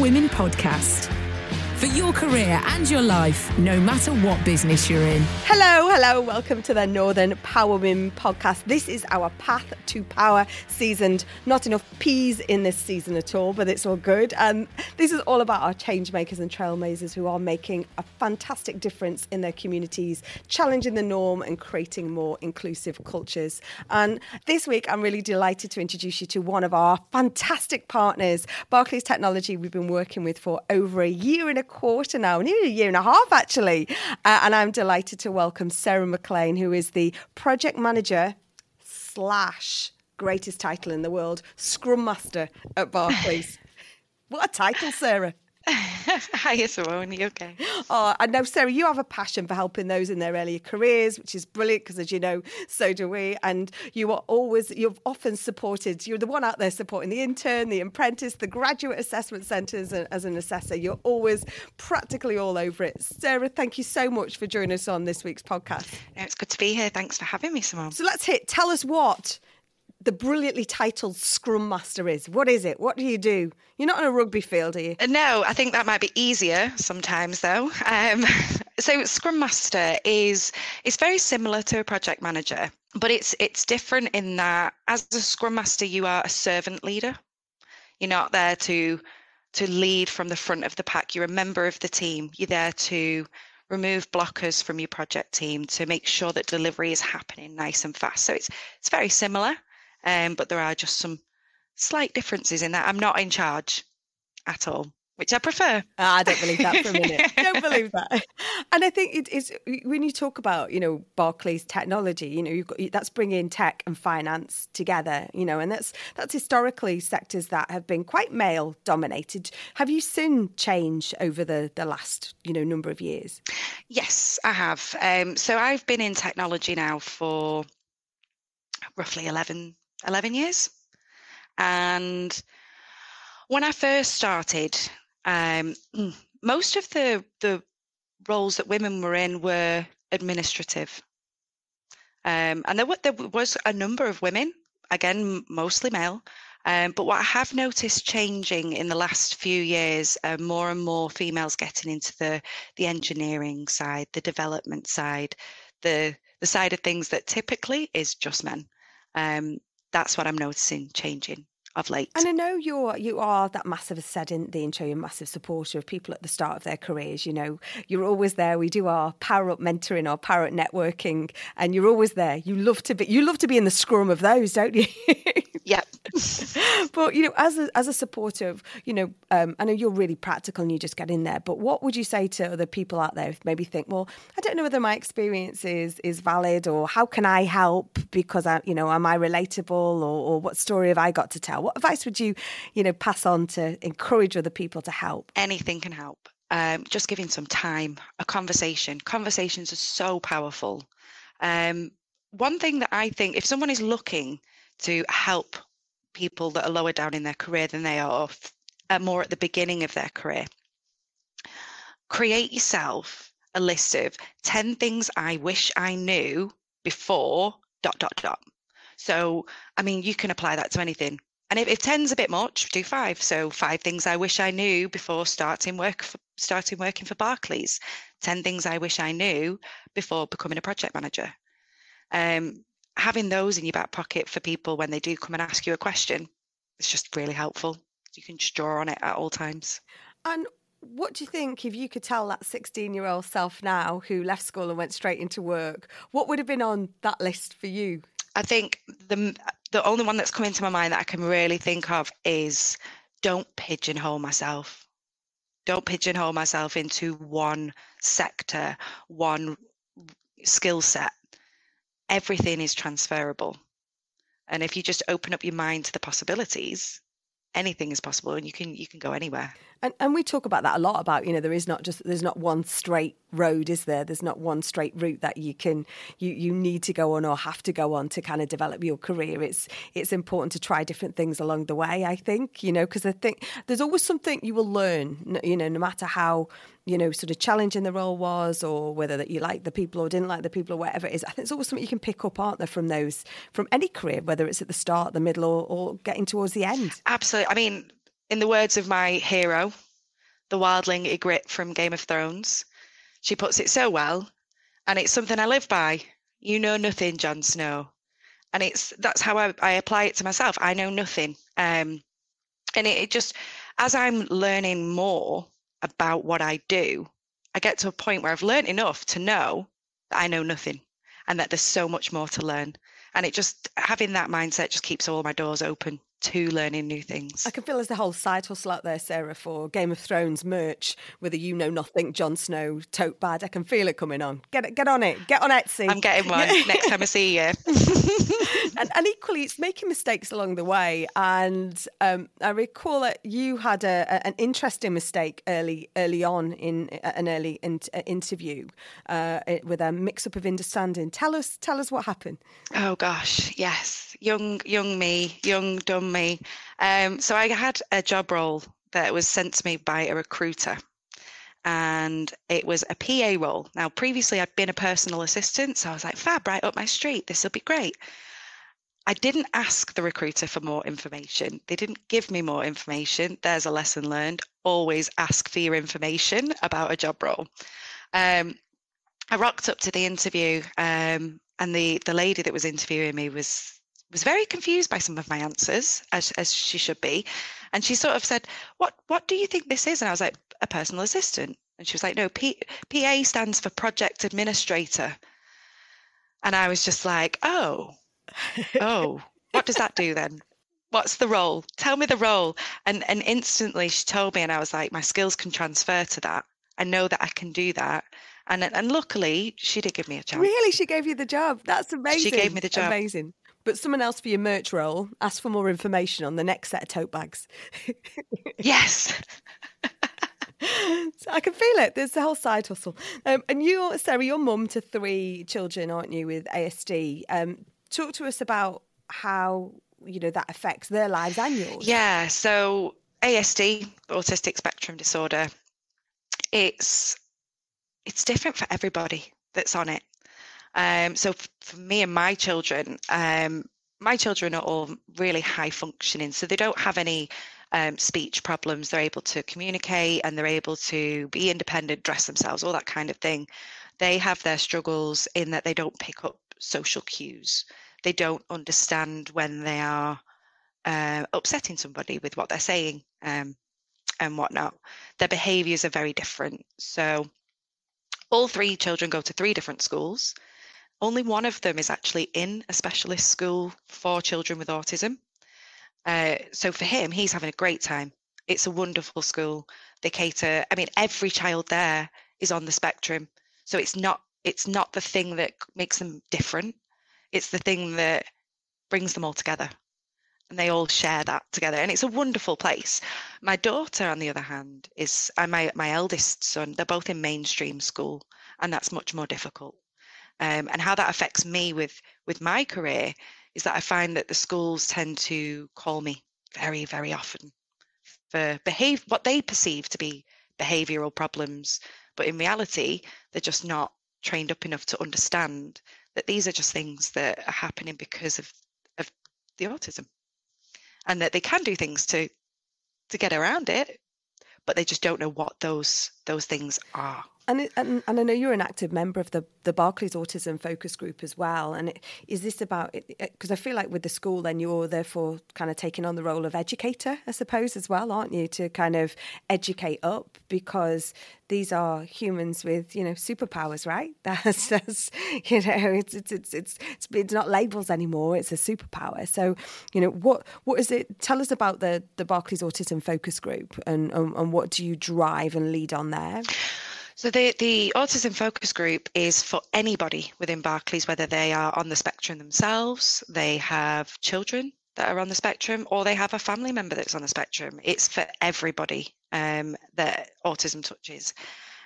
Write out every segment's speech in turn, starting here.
Women Podcast. Your career and your life, no matter what business you're in. Hello, hello, welcome to the Northern Power Women podcast. This is our path to power seasoned. Not enough peas in this season at all, but it's all good. And this is all about our change makers and trailblazers who are making a fantastic difference in their communities, challenging the norm and creating more inclusive cultures. And this week, I'm really delighted to introduce you to one of our fantastic partners, Barclays Technology, we've been working with for over a year and a quarter now, nearly a year and a half actually. Uh, and I'm delighted to welcome Sarah McLean, who is the project manager slash greatest title in the world, Scrum Master at Barclays. what a title, Sarah. Hiya, Simone. Okay? Oh, uh, I know, Sarah, you have a passion for helping those in their earlier careers, which is brilliant because, as you know, so do we. And you are always, you've often supported, you're the one out there supporting the intern, the apprentice, the graduate assessment centres uh, as an assessor. You're always practically all over it. Sarah, thank you so much for joining us on this week's podcast. No, it's good to be here. Thanks for having me, Simone. So let's hit, tell us what the brilliantly titled Scrum Master is. What is it? What do you do? You're not on a rugby field, are you? Uh, No, I think that might be easier sometimes, though. Um, so, Scrum Master is is very similar to a project manager, but it's it's different in that as a Scrum Master, you are a servant leader. You're not there to to lead from the front of the pack. You're a member of the team. You're there to remove blockers from your project team to make sure that delivery is happening nice and fast. So it's it's very similar, um, but there are just some slight differences in that. I'm not in charge at all, which I prefer. Ah, I don't believe that for a minute. don't believe that. And I think it is when you talk about you know Barclays technology, you know you've got, that's bringing tech and finance together, you know, and that's that's historically sectors that have been quite male dominated. Have you seen change over the the last you know number of years? Yes, I have. Um, so I've been in technology now for roughly 11, 11 years. And when I first started, um, most of the, the roles that women were in were administrative. Um, and there, were, there was a number of women, again, mostly male. Um, but what I have noticed changing in the last few years, uh, more and more females getting into the the engineering side, the development side, the the side of things that typically is just men. Um, that's what I'm noticing changing of late. And I know you're you are that massive as said in the intro, you're a massive supporter of people at the start of their careers. You know, you're always there. We do our power up mentoring, our power up networking, and you're always there. You love to be you love to be in the scrum of those, don't you? Yep. but you know, as a as a supporter of, you know, um, I know you're really practical and you just get in there. But what would you say to other people out there who maybe think, well, I don't know whether my experience is is valid or how can I help because I, you know, am I relatable or, or what story have I got to tell? What advice would you, you know, pass on to encourage other people to help? Anything can help. Um, just giving some time, a conversation. Conversations are so powerful. Um, one thing that I think, if someone is looking to help people that are lower down in their career than they are, uh, more at the beginning of their career, create yourself a list of 10 things I wish I knew before dot dot dot. So, I mean, you can apply that to anything. And if, if 10's a bit much, do five. So five things I wish I knew before starting work for, starting working for Barclays. 10 things I wish I knew before becoming a project manager. Um, having those in your back pocket for people when they do come and ask you a question, it's just really helpful. You can just draw on it at all times. And what do you think if you could tell that 16 year old self now who left school and went straight into work, what would have been on that list for you? I think the the only one that's come into my mind that I can really think of is don't pigeonhole myself. Don't pigeonhole myself into one sector, one skill set, everything is transferable. And if you just open up your mind to the possibilities, anything is possible and you can you can go anywhere. And, and we talk about that a lot about you know there is not just there's not one straight road is there there's not one straight route that you can you you need to go on or have to go on to kind of develop your career it's it's important to try different things along the way I think you know because I think there's always something you will learn you know no matter how you know sort of challenging the role was or whether that you like the people or didn't like the people or whatever it is I think there's always something you can pick up aren't there from those from any career whether it's at the start the middle or, or getting towards the end Absolutely. I mean, in the words of my hero, the wildling Ygritte from Game of Thrones, she puts it so well, and it's something I live by. You know nothing, Jon Snow, and it's that's how I, I apply it to myself. I know nothing, um, and it, it just as I'm learning more about what I do, I get to a point where I've learned enough to know that I know nothing, and that there's so much more to learn. And it just having that mindset just keeps all my doors open to learning new things. I can feel there's a whole side hustle out there, Sarah, for Game of Thrones merch with a you know nothing Jon Snow tote bag. I can feel it coming on. Get it, get on it, get on Etsy. I'm getting one next time I see you. and, and equally, it's making mistakes along the way. And um, I recall that you had a, a, an interesting mistake early early on in uh, an early in, uh, interview uh, with a mix up of understanding. Tell us, tell us what happened. Oh gosh, yes, young, young me, young dumb me. Um, so I had a job role that was sent to me by a recruiter, and it was a PA role. Now, previously I'd been a personal assistant, so I was like, fab, right up my street. This will be great. I didn't ask the recruiter for more information. They didn't give me more information. There's a lesson learned. Always ask for your information about a job role. Um, I rocked up to the interview, um, and the the lady that was interviewing me was was very confused by some of my answers, as as she should be, and she sort of said, "What what do you think this is?" And I was like, "A personal assistant." And she was like, "No, P, PA stands for project administrator." And I was just like, "Oh, oh, what does that do then?" What's the role? Tell me the role. And and instantly she told me, and I was like, my skills can transfer to that. I know that I can do that. And and luckily she did give me a chance. Really, she gave you the job. That's amazing. She gave me the job. Amazing. But someone else for your merch role asked for more information on the next set of tote bags. Yes. So I can feel it. There's the whole side hustle. Um, and you, Sarah, you're mum to three children, aren't you, with ASD? Um, talk to us about how you know that affects their lives and yours. Yeah, so ASD, autistic spectrum disorder, it's it's different for everybody that's on it. Um, so for me and my children, um, my children are all really high functioning, so they don't have any um, speech problems. They're able to communicate and they're able to be independent, dress themselves, all that kind of thing. They have their struggles in that they don't pick up social cues. They don't understand when they are uh, upsetting somebody with what they're saying um, and whatnot. Their behaviours are very different. So all three children go to three different schools. Only one of them is actually in a specialist school for children with autism. Uh, so for him, he's having a great time. It's a wonderful school. They cater. I mean, every child there is on the spectrum, so it's not it's not the thing that makes them different. It's the thing that brings them all together, and they all share that together. And it's a wonderful place. My daughter, on the other hand, is and my my eldest son. They're both in mainstream school, and that's much more difficult. Um, and how that affects me with with my career is that I find that the schools tend to call me very, very often for behave what they perceive to be behavioural problems, but in reality, they're just not trained up enough to understand that these are just things that are happening because of of the autism, and that they can do things to to get around it, but they just don't know what those those things are. And, it, and and I know you're an active member of the the Barclays Autism Focus Group as well. And it, is this about because I feel like with the school, then you're therefore kind of taking on the role of educator, I suppose, as well, aren't you, to kind of educate up because these are humans with you know superpowers, right? That's, that's you know it's it's it's it's it's, it's not labels anymore. It's a superpower. So you know what what is it? Tell us about the the Barclays Autism Focus Group and and, and what do you drive and lead on there? So the, the autism focus group is for anybody within Barclays, whether they are on the spectrum themselves, they have children that are on the spectrum, or they have a family member that's on the spectrum. It's for everybody um, that autism touches.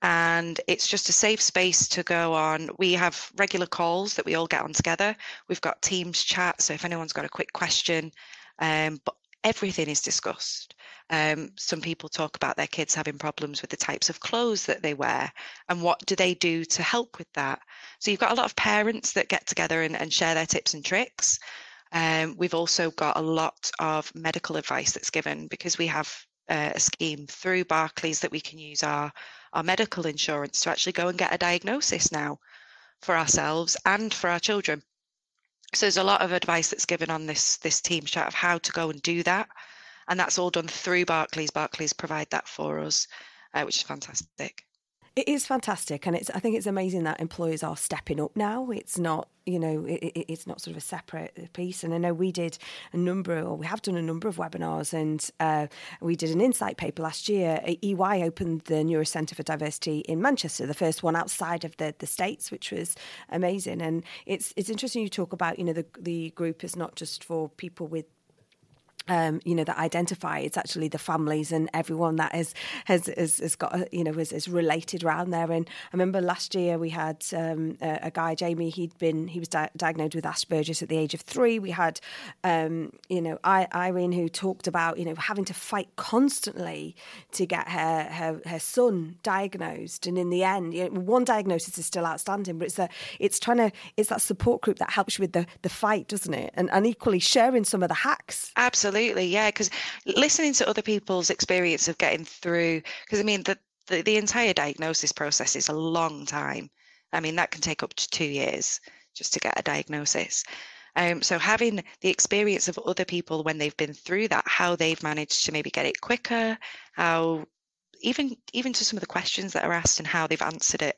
And it's just a safe space to go on. We have regular calls that we all get on together. We've got Teams chat. So if anyone's got a quick question, um, but everything is discussed. Um, some people talk about their kids having problems with the types of clothes that they wear and what do they do to help with that. So you've got a lot of parents that get together and, and share their tips and tricks. Um, we've also got a lot of medical advice that's given because we have uh, a scheme through Barclays that we can use our, our medical insurance to actually go and get a diagnosis now for ourselves and for our children. So there's a lot of advice that's given on this this team chat of how to go and do that, and that's all done through Barclays. Barclays provide that for us, uh, which is fantastic. It is fantastic, and it's. I think it's amazing that employers are stepping up now. It's not, you know, it, it- it's not sort of a separate piece. And I know we did a number, or we have done a number of webinars, and uh, we did an insight paper last year. EY opened the Neurocentre for Diversity in Manchester, the first one outside of the the states, which was amazing. And it's it's interesting you talk about, you know, the the group is not just for people with um, you know, that identify. It's actually the families and everyone that is, has, has, has got, you know, is, is related around there. And I remember last year we had um, a, a guy, Jamie, he'd been, he was di- diagnosed with Asperger's at the age of three. We had, um, you know, I, Irene who talked about, you know, having to fight constantly to get her, her, her son diagnosed. And in the end, you know, one diagnosis is still outstanding, but it's a, it's trying to, it's that support group that helps you with the, the fight, doesn't it? And, and equally sharing some of the hacks. Absolutely, yeah. Because listening to other people's experience of getting through, because I mean, the, the the entire diagnosis process is a long time. I mean, that can take up to two years just to get a diagnosis. Um, so having the experience of other people when they've been through that, how they've managed to maybe get it quicker, how even even to some of the questions that are asked and how they've answered it,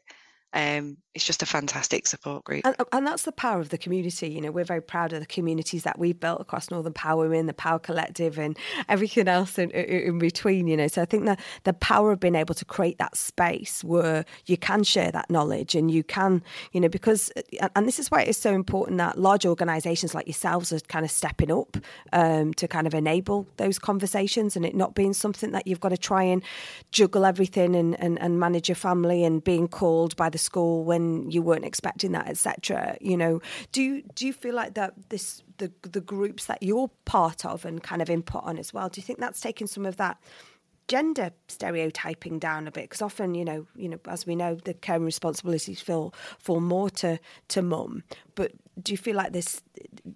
um, it's just a fantastic support group. And, and that's the power of the community. You know, we're very proud of the communities that we've built across Northern Power Women, the Power Collective, and everything else in, in between. You know, so I think that the power of being able to create that space where you can share that knowledge and you can, you know, because and- and this is why it's so important that large organisations like yourselves are kind of stepping up um, to kind of enable those conversations and it not being something that you've got to try and juggle everything and, and, and manage your family and being called by the school when you weren't expecting that, etc. You know, do you do you feel like that this the the groups that you're part of and kind of input on as well? Do you think that's taken some of that? gender stereotyping down a bit because often you know you know as we know the care and responsibilities fall fall more to to mum but do you feel like this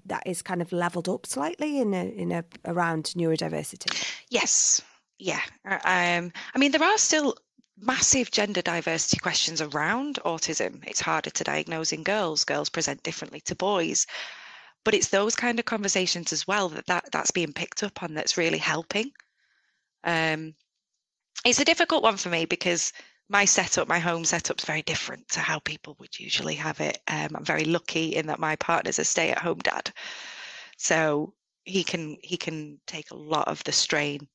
that is kind of leveled up slightly in a in a around neurodiversity Yes, yeah. uh, Um, I mean, there are still massive gender diversity questions around autism. It's harder to diagnose in girls. Girls present differently to boys. But it's those kind of conversations as well that, that that's being picked up on that's really helping. Um, it's a difficult one for me because my setup, my home setup's very different to how people would usually have it. Um, I'm very lucky in that my partner's a stay-at-home dad, so he can he can take a lot of the strain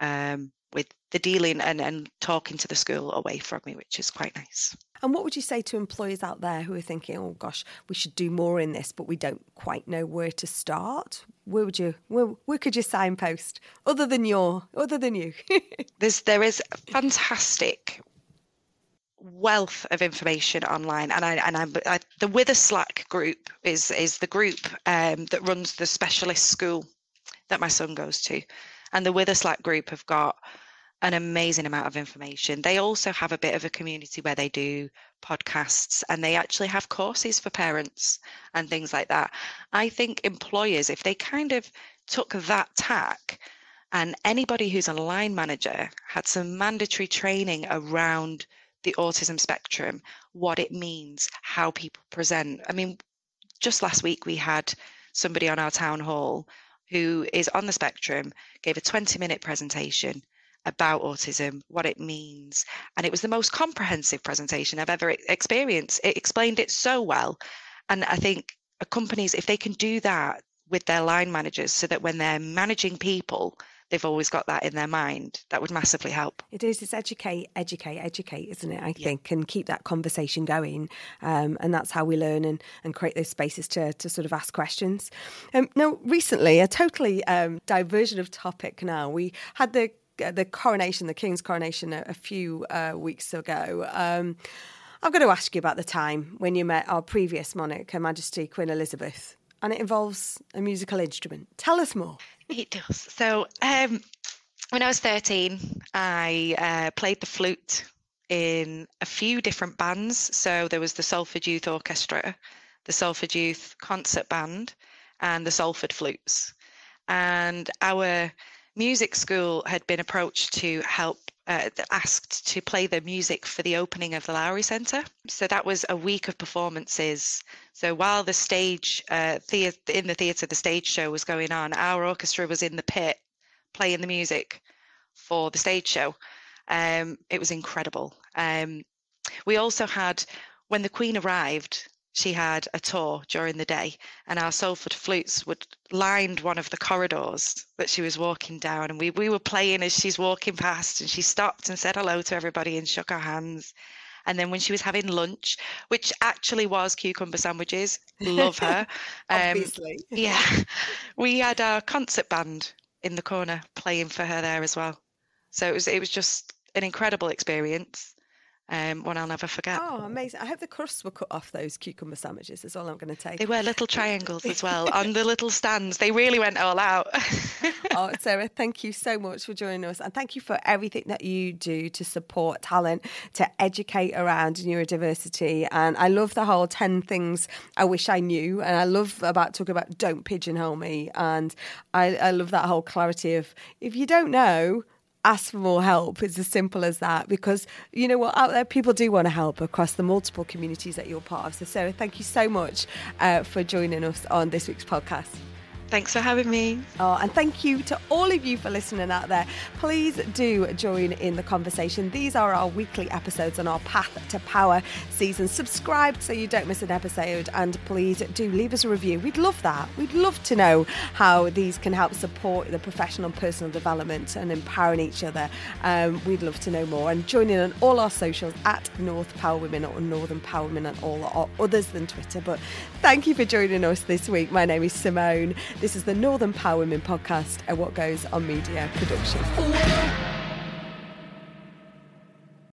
um, with the dealing and and talking to the school away from me, which is quite nice. and what would you say to employers out there who are thinking oh gosh we should do more in this but we don't quite know where to start? Where would you where, where could you signpost other than your other than you? There's there is fantastic wealth of information online, and I and I'm I, the Witherslack group is is the group um, that runs the specialist school that my son goes to, and the Witherslack group have got an amazing amount of information. They also have a bit of a community where they do podcasts and they actually have courses for parents and things like that. I think employers, if they kind of took that tack and anybody who's a line manager had some mandatory training around the autism spectrum, what it means, how people present. I mean, just last week we had somebody on our town hall who is on the spectrum, gave a 20 minute presentation about autism, what it means. And it was the most comprehensive presentation I've ever experienced. It explained it so well. And I think uh, companies, if they can do that with their line managers so that when they're managing people, they've always got that in their mind, that would massively help. It is. It's educate, educate, educate, isn't it? I think, and keep that conversation going. Um, and that's how we learn and, and create those spaces to, to sort of ask questions. Um, now, recently, a totally um, diversion of topic now. We had the the coronation, the King's coronation, a, a few uh, weeks ago. Um, I'm going to ask you about the time when you met our previous monarch, Her Majesty Queen Elizabeth, and it involves a musical instrument. Tell us more. It does. So, um, when I was 13, I uh, played the flute in a few different bands. So, there was the Salford Youth Orchestra, the Salford Youth Concert Band, and the Salford Flutes. And our music school had been approached to help. Uh, asked to play the music for the opening of the Lowry Centre. So that was a week of performances. So while the stage, uh, thea- in the theatre, the stage show was going on, our orchestra was in the pit playing the music for the stage show. Um, it was incredible. Um, we also had, when the Queen arrived, she had a tour during the day, and our Salford flutes would lined one of the corridors that she was walking down, and we we were playing as she's walking past, and she stopped and said hello to everybody and shook our hands. And then when she was having lunch, which actually was cucumber sandwiches, love her. Um, Obviously. yeah, we had our concert band in the corner playing for her there as well. So it was it was just an incredible experience, um, one I'll never forget. Oh, amazing. I hope the crusts were cut off those cucumber sandwiches, is all I'm going to take. They were little triangles as well on the little stands. They really went all out. oh, Sarah, thank you so much for joining us. And thank you for everything that you do to support talent, to educate around neurodiversity. And I love the whole 10 things I wish I knew. And I love about talking about don't pigeonhole me. And I, I love that whole clarity of if you don't know, ask for more help. It's as simple as that because you know what, out there, people do want to help across the multiple communities that you're part of. So, Sarah, thank you so much uh, for joining us on this week's podcast. Thanks for having me. Oh, and thank you to all of you for listening out there. Please do join in the conversation. These are our weekly episodes on our Path to Power season. Subscribe so you don't miss an episode, and please do leave us a review. We'd love that. We'd love to know how these can help support the professional and personal development and empowering each other. Um, we'd love to know more. And join in on all our socials at North Power Women or Northern Power Women and all others than Twitter. But thank you for joining us this week. My name is Simone. This is the Northern Power Women podcast and what goes on media production.